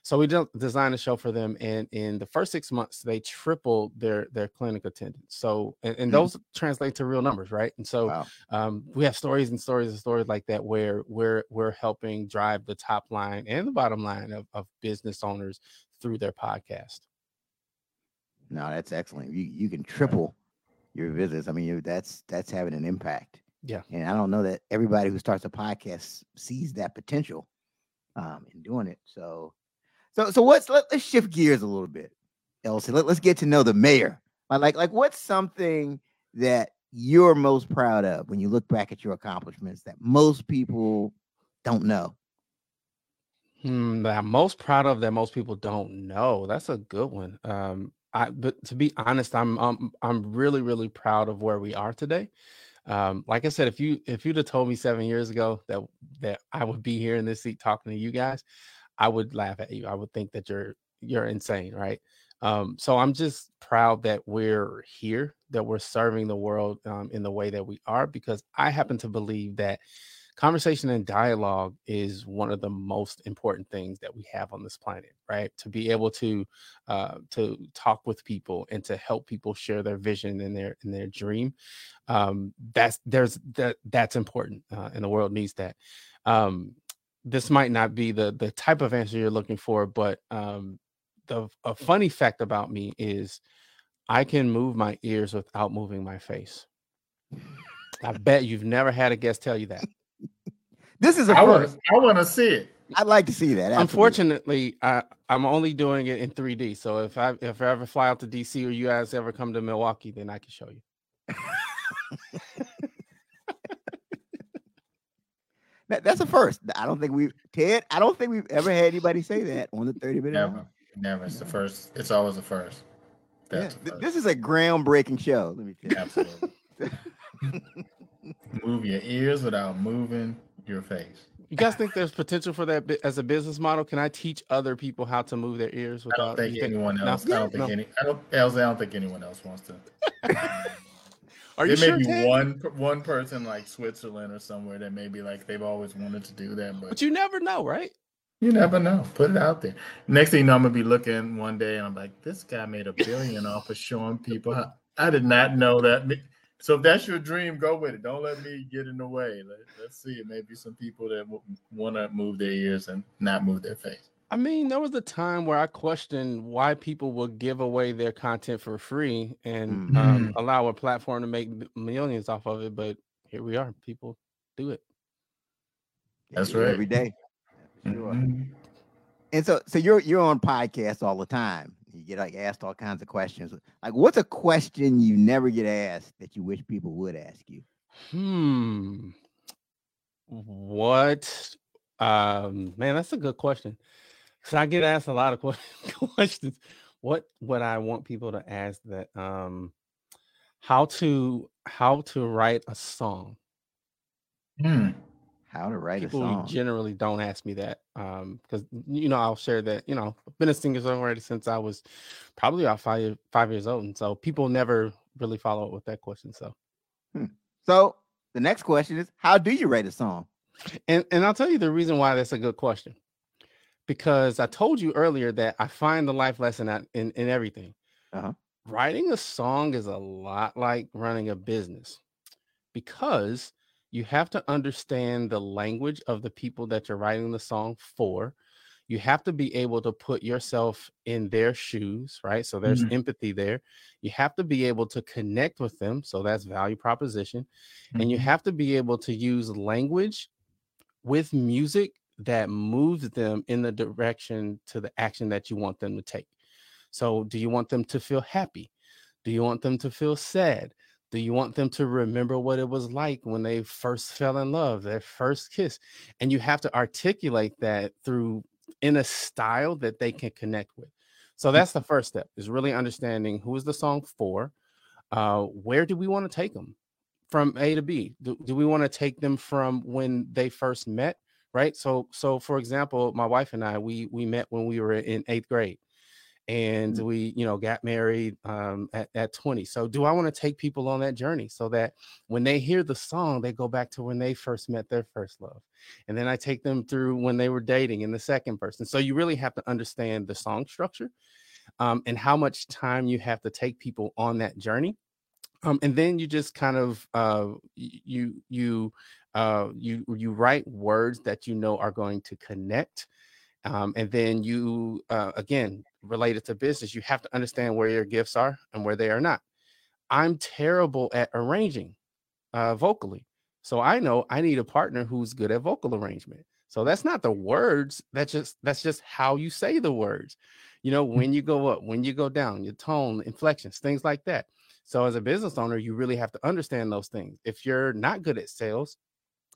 so we designed a show for them, and in the first six months, they tripled their their clinic attendance. So, and, and mm-hmm. those translate to real numbers, right? And so, wow. um, we have stories and stories and stories like that where we're we're helping drive the top line and the bottom line of, of business owners through their podcast. No, that's excellent. You you can triple your visits. I mean, you, that's that's having an impact. Yeah, and I don't know that everybody who starts a podcast sees that potential um, in doing it. So so so what's let, us shift gears a little bit, Elzie. Let, let's get to know the mayor. Like like what's something that you're most proud of when you look back at your accomplishments that most people don't know? Hmm, that I'm most proud of that most people don't know. That's a good one. Um, I but to be honest, I'm um, I'm really really proud of where we are today. Um, like I said, if you if you'd have told me seven years ago that that I would be here in this seat talking to you guys, I would laugh at you. I would think that you're you're insane, right? Um, so I'm just proud that we're here, that we're serving the world um, in the way that we are, because I happen to believe that conversation and dialogue is one of the most important things that we have on this planet right to be able to uh, to talk with people and to help people share their vision and their and their dream um, that's there's that that's important uh, and the world needs that um, this might not be the the type of answer you're looking for but um, the a funny fact about me is i can move my ears without moving my face I bet you've never had a guest tell you that. This is a I want first. to. I want to see it. I'd like to see that. absolutely. Unfortunately, I, I'm only doing it in 3D. So if I if I ever fly out to DC or you guys ever come to Milwaukee, then I can show you. That- that's a first. I don't think we've Ted. I don't think we've ever had anybody say that on the 30 minute. Never, Hour. never. It's the first. It's always the first. Yeah, That's the th- first. this is a groundbreaking show. Let me tell you. Absolutely. Move your ears without moving your face. You guys think there's potential for that as a business model? Can I teach other people how to move their ears I without? don't think you think- anyone no? I don't think No. any. I don't. Else, I don't think anyone else wants to. Are you there sure? may be Ted? one one person like Switzerland or somewhere that may be like they've always wanted to do that, but But you never know, right? you never know. Put it out there. Next thing you know, I'm gonna be looking one day and I'm like, this guy made a billion off of showing people. How, I did not know that. So if that's your dream, go with it. Don't let me get in the way. Let, us see. It may be some people that want to move their ears and not move their face. I mean, there was a time where I questioned why people would give away their content for free and um, allow a platform to make millions off of it. But here we are. People do it. That's Yeah, right. Every day. Sure. Mhm. And so, so you're you're on podcasts all the time. You get like asked all kinds of questions. Like, what's a question you never get asked that you wish people would ask you? Hmm. What? Um, man, that's a good question. So I get asked a lot of questions. What would I want people to ask that? Um, how to how to write a song? Hmm. How to write people a song? generally don't ask me that um because you know i'll share that you know i've been a singer songwriter since i was probably about five five years old and so people never really follow up with that question so So the next question is, how do you write a song? and and i'll tell you the reason why that's a good question because i told you earlier that i find the life lesson in, in everything Uh-huh. writing a song is a lot like running a business because you have to understand the language of the people that you're writing the song for. You have to be able to put yourself in their shoes, right? So there's Mhm. empathy there. You have to be able to connect with them. So that's value proposition. And you Mhm. have to be able to use language with music that moves them in the direction to the action that you want them to take. So, do you want them to feel happy? Do you want them to feel sad? Do you want them to remember what it was like when they first fell in love, their first kiss? And you have to articulate that through in a style that they can connect with. So that's the first step is really understanding who is the song for, uh, where do we want to take them from A to B? Do, do we want to take them from when they first met? Right. So so for example, my wife and I, we we met when we were in eighth grade and we you know got married um, at, at 20 so do i want to take people on that journey so that when they hear the song they go back to when they first met their first love and then i take them through when they were dating in the second person. So you really have to understand the song structure um, and how much time you have to take people on that journey um, and then you just kind of uh, you you uh, you you write words that you know are going to connect um, and then you uh, again related to business you have to understand where your gifts are and where they are not. I'm terrible at arranging uh, vocally so i know i need a partner who's good at vocal arrangement. So that's not the words that's just that's just how you say the words. You know when you go up when you go down your tone inflections things like that. So as a business owner you really have to understand those things. If you're not good at sales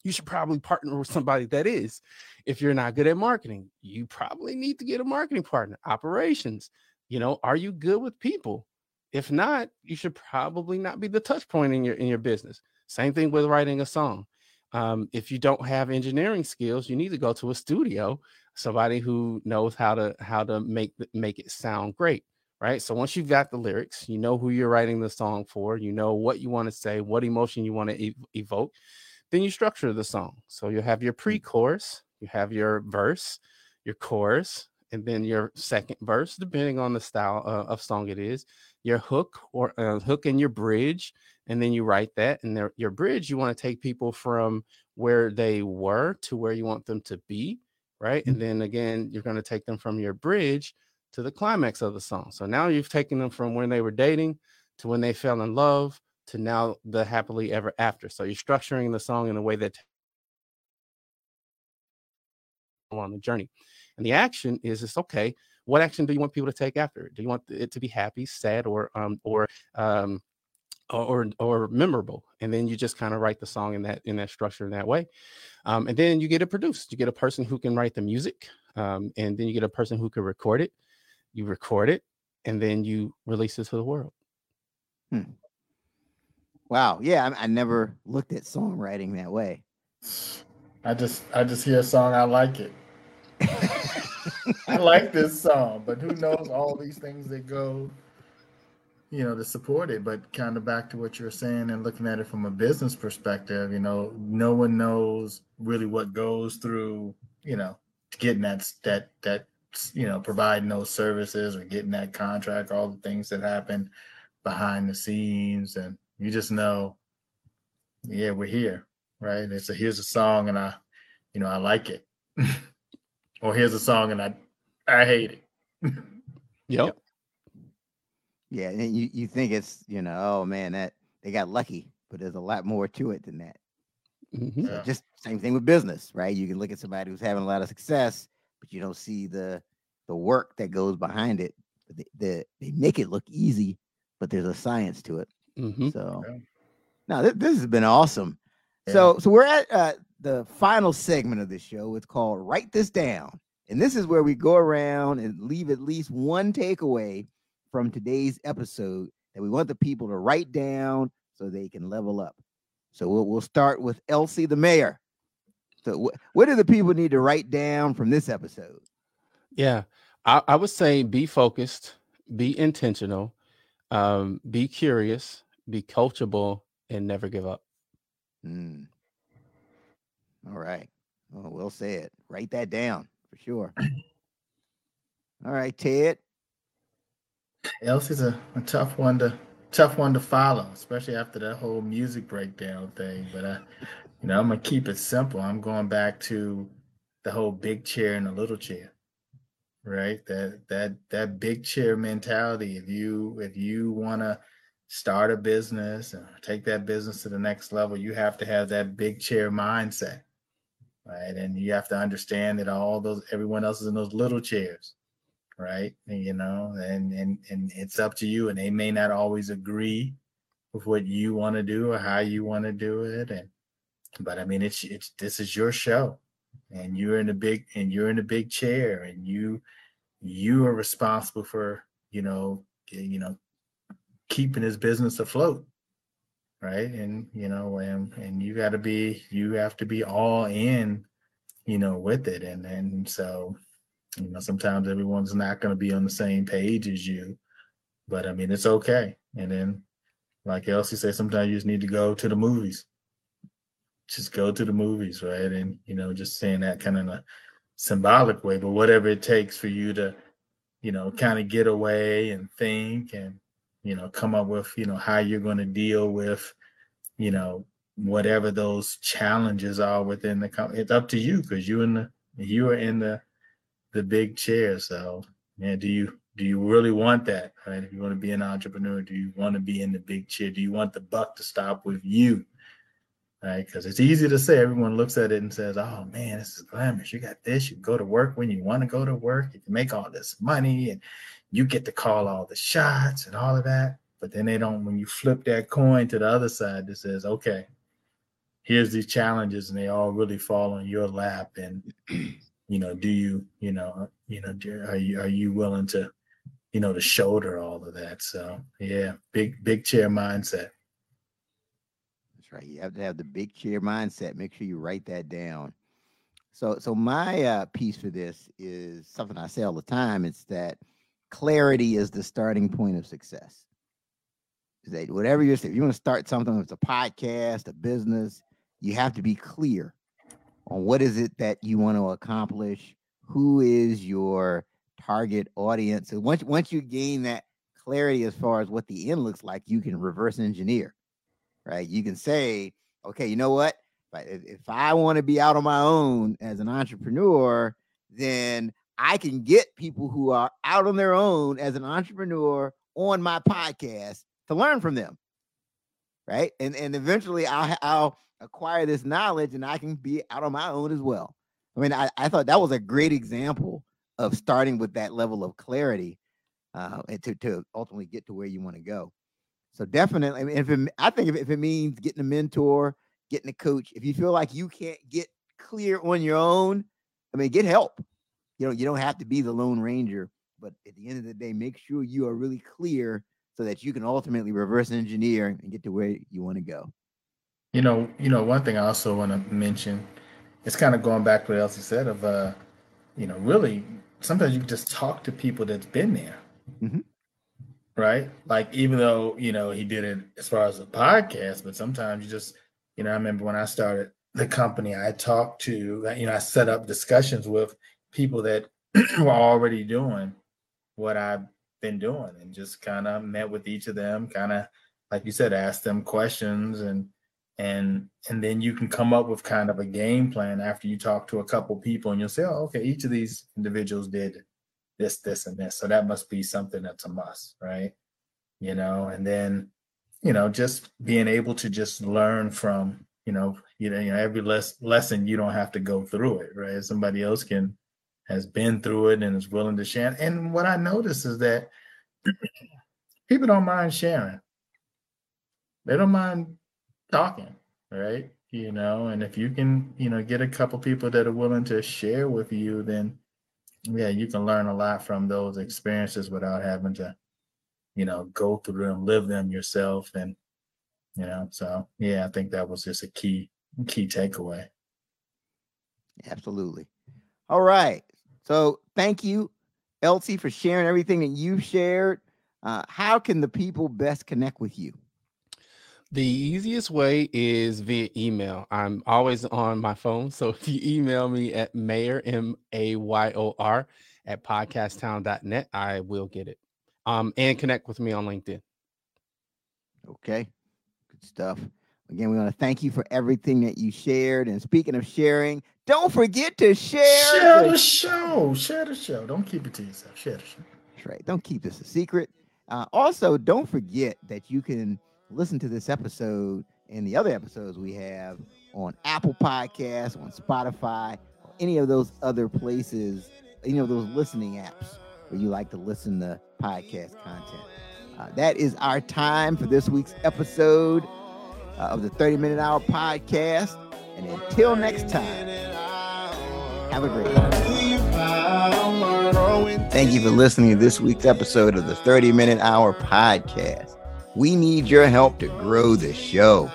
you should probably partner with somebody that is. If you're not good at marketing, you probably need to get a marketing partner. Operations, you know, are you good with people? If not, you should probably not be the touch point in your in your business. Same thing with writing a song. Um, if you don't have engineering skills, you need to go to a studio, somebody who knows how to how to make make it sound great, right? So once you've got the lyrics, you know who you're writing the song for, you know what you want to say, what emotion you want to ev- evoke then you structure the song. So you have your pre-chorus, you have your verse, your chorus, and then your second verse, depending on the style uh, of song it is, your hook or uh, hook and your bridge, and then you write that. And your bridge, you want to take people from where they were to where you want them to be, right? Mm-hmm. And then again, you're going to take them from your bridge to the climax of the song. So now you've taken them from when they were dating to when they fell in love to now the happily ever after. So you're structuring the song in a way that along the journey. And the action is it's okay. What action do you want people to take after it? Do you want it to be happy, sad, or um or um or or memorable? And then you just kind of write the song in that in that structure in that way. Um, and then you get it produced. You get a person who can write the music, um, and then you get a person who can record it. You record it, and then you release it to the world. Wow. Yeah, I, I never looked at songwriting that way. I just I just hear a song, I like it. I like this song, but who knows all these things that go, you know, to support it. But kind of back to what you were saying and looking at it from a business perspective, you know, no one knows really what goes through, you know, getting that that that you know, providing those services or getting that contract, all the things that happen behind the scenes, and you just know, yeah, we're here, right? It's a here's a song, and I, you know, I like it, or here's a song, and I, I hate it. Yep. Yeah, and you, you think it's, you know, oh man, that they got lucky, but there's a lot more to it than that. Mhm. So just same thing with business, right? You can look at somebody who's having a lot of success, but you don't see the the work that goes behind it. But They, they, they make it look easy, but there's a science to it. Mhm. So Yeah. now th- this has been awesome. Yeah. So so we're at uh, the final segment of this show. It's called Write This Down. And this is where we go around and leave at least one takeaway from today's episode that we want the people to write down so they can level up. So we'll, we'll start with Elzie, the mayor. So wh- what do the people need to write down from this episode? Yeah, I, I would say be focused, be intentional, um, be curious, be coachable, and never give up. Hmm. All right. Well, we'll say it. Write that down for sure. All right, Ted. Elzie's a, a tough one to tough one to follow, especially after that whole music breakdown thing. But I, you know, I'm gonna keep it simple. I'm going back to the whole big chair and the little chair, right? That that that big chair mentality. If you if you want to start a business and take that business to the next level, you have to have that big chair mindset, right? And you have to understand that all those everyone else is in those little chairs right and, you know and and and it's up to you and they may not always agree with what you want to do or how you want to do it and but i mean it's it's this is your show and you're in a big and you're in a big chair and you you are responsible for you know eh, you know keeping his business afloat right and you know and and you got to be you have to be all in you know with it and and so you know, sometimes everyone's not going to be on the same page as you, but I mean, it's okay. And then, like Elzie said, sometimes you just need to go to the movies. Just go to the movies, right? And you know, just saying that kind of in a symbolic way, but whatever it takes for you to, you know, kind of get away and think and you know, come up with you know how you're going to deal with, you know, whatever those challenges are within the company. It's up to you because you in the you are in the the big chair. So, yeah, do you do you really want that? Right? If you want to be an entrepreneur, do you want to be in the big chair? Do you want the buck to stop with you? Right? Because it's easy to say. Everyone looks at it and says, "Oh man, this is glamorous. You got this. You go to work when you want to go to work. You can make all this money, and you get to call all the shots and all of that." But then they don't. When you flip that coin to the other side, that says, "Okay, here's these challenges, and they all really fall on your lap." And you know do you you know you know are you are you willing to you know to shoulder all of that so yeah big big chair mindset Right. You have to have the big chair mindset. Make sure you write that down. So, so my uh, piece for this is something I say all the time. It's that clarity is the starting point of success. Is that whatever you're, if you want to start something, if it's a podcast, a business, you have to be clear on what is it that you want to accomplish, who is your target audience. So once once you gain that clarity as far as what the end looks like, you can reverse engineer, right? You can say, okay, you know what? If, if I want to be out on my own as an entrepreneur, then I can get people who are out on their own as an entrepreneur on my podcast to learn from them. Right. And, and eventually I'll, I'll acquire this knowledge and I can be out on my own as well. I mean, I, I thought that was a great example of starting with that level of clarity uh, and to, to ultimately get to where you want to go. So definitely, I if it, I think if, if it means getting a mentor, getting a coach, if you feel like you can't get clear on your own, I mean, get help. You know, you don't have to be the lone ranger, but at the end of the day, make sure you are really clear so that you can ultimately reverse engineer and get to where you want to go. You know, you know, one thing I also want to mention, it's kind of going back to what Elzie said of, uh, you know, really sometimes you just talk to people that's been there. Mm-hmm. Right. Like, even though, you know, he did it as far as a podcast, but sometimes you just, you know, I remember when I started the company, I talked to, you know, I set up discussions with people that were already doing what I've been doing and just kind of met with each of them, kind of, like you said, ask them questions and, and and then you can come up with kind of a game plan after you talk to a couple people and you'll say oh okay each of these individuals did this this and this. So that must be something that's a must right? You know and then you know just being able to just learn from you know you know, every less lesson you don't have to go through it right? Somebody else can has been through it and is willing to share. And what i notice is that people don't mind sharing. They don't mind talking, right? You know, and if you can, you know, get a couple people that are willing to share with you, then yeah, you can learn a lot from those experiences without having to, you know, go through them, live them yourself. And, you know, so yeah, I think that was just a key, key takeaway. Absolutely. All right. So thank you, Elzie, for sharing everything that you've shared. Uh, how can the people best connect with you? The easiest way is via email. I'm always on my phone. So if you email me at mayor, M A Y O R, at podcasttown.net, I will get it. Um, and connect with me on LinkedIn. Okay. Good stuff. Again, we want to thank you for everything that you shared. And speaking of sharing, don't forget to share, share the, the show. Share the show. Don't keep it to yourself. Share the show. That's right. Don't keep this a secret. Uh, also, don't forget that you can listen to this episode and the other episodes we have on Apple Podcasts, on Spotify, or any of those other places, any of those listening apps where you like to listen to podcast content. Uh, that is our time for this week's episode uh, of the 30 Minute Hour podcast. And until next time, have a great one. Thank you for listening to this week's episode of the 30 Minute Hour podcast. We need your help to grow the show.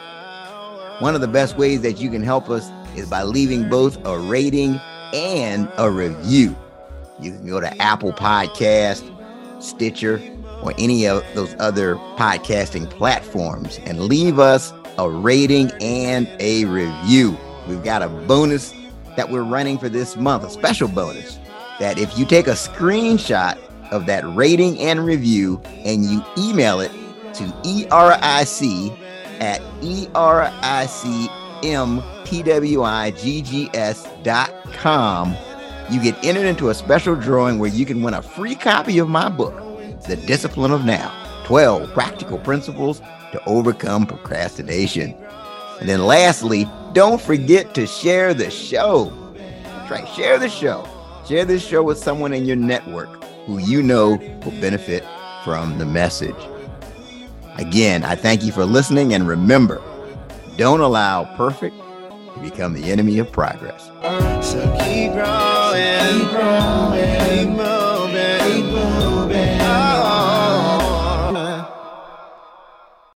One of the best ways that you can help us is by leaving both a rating and a review. You can go to Apple Podcast, Stitcher, or any of those other podcasting platforms and leave us a rating and a review. We've got a bonus that we're running for this month, a special bonus that if you take a screenshot of that rating and review and you email it to ERIC at E-R-I-C-M-P-W-I-G-G-S dot com. You get entered into a special drawing where you can win a free copy of my book, The Discipline of Now 12 Practical Principles to Overcome Procrastination. And then lastly, don't forget to share the show. That's right, share the show. Share this show with someone in your network who you know will benefit from the message. Again, I thank you for listening and remember, don't allow perfect to become the enemy of progress. So keep growing, keep growing.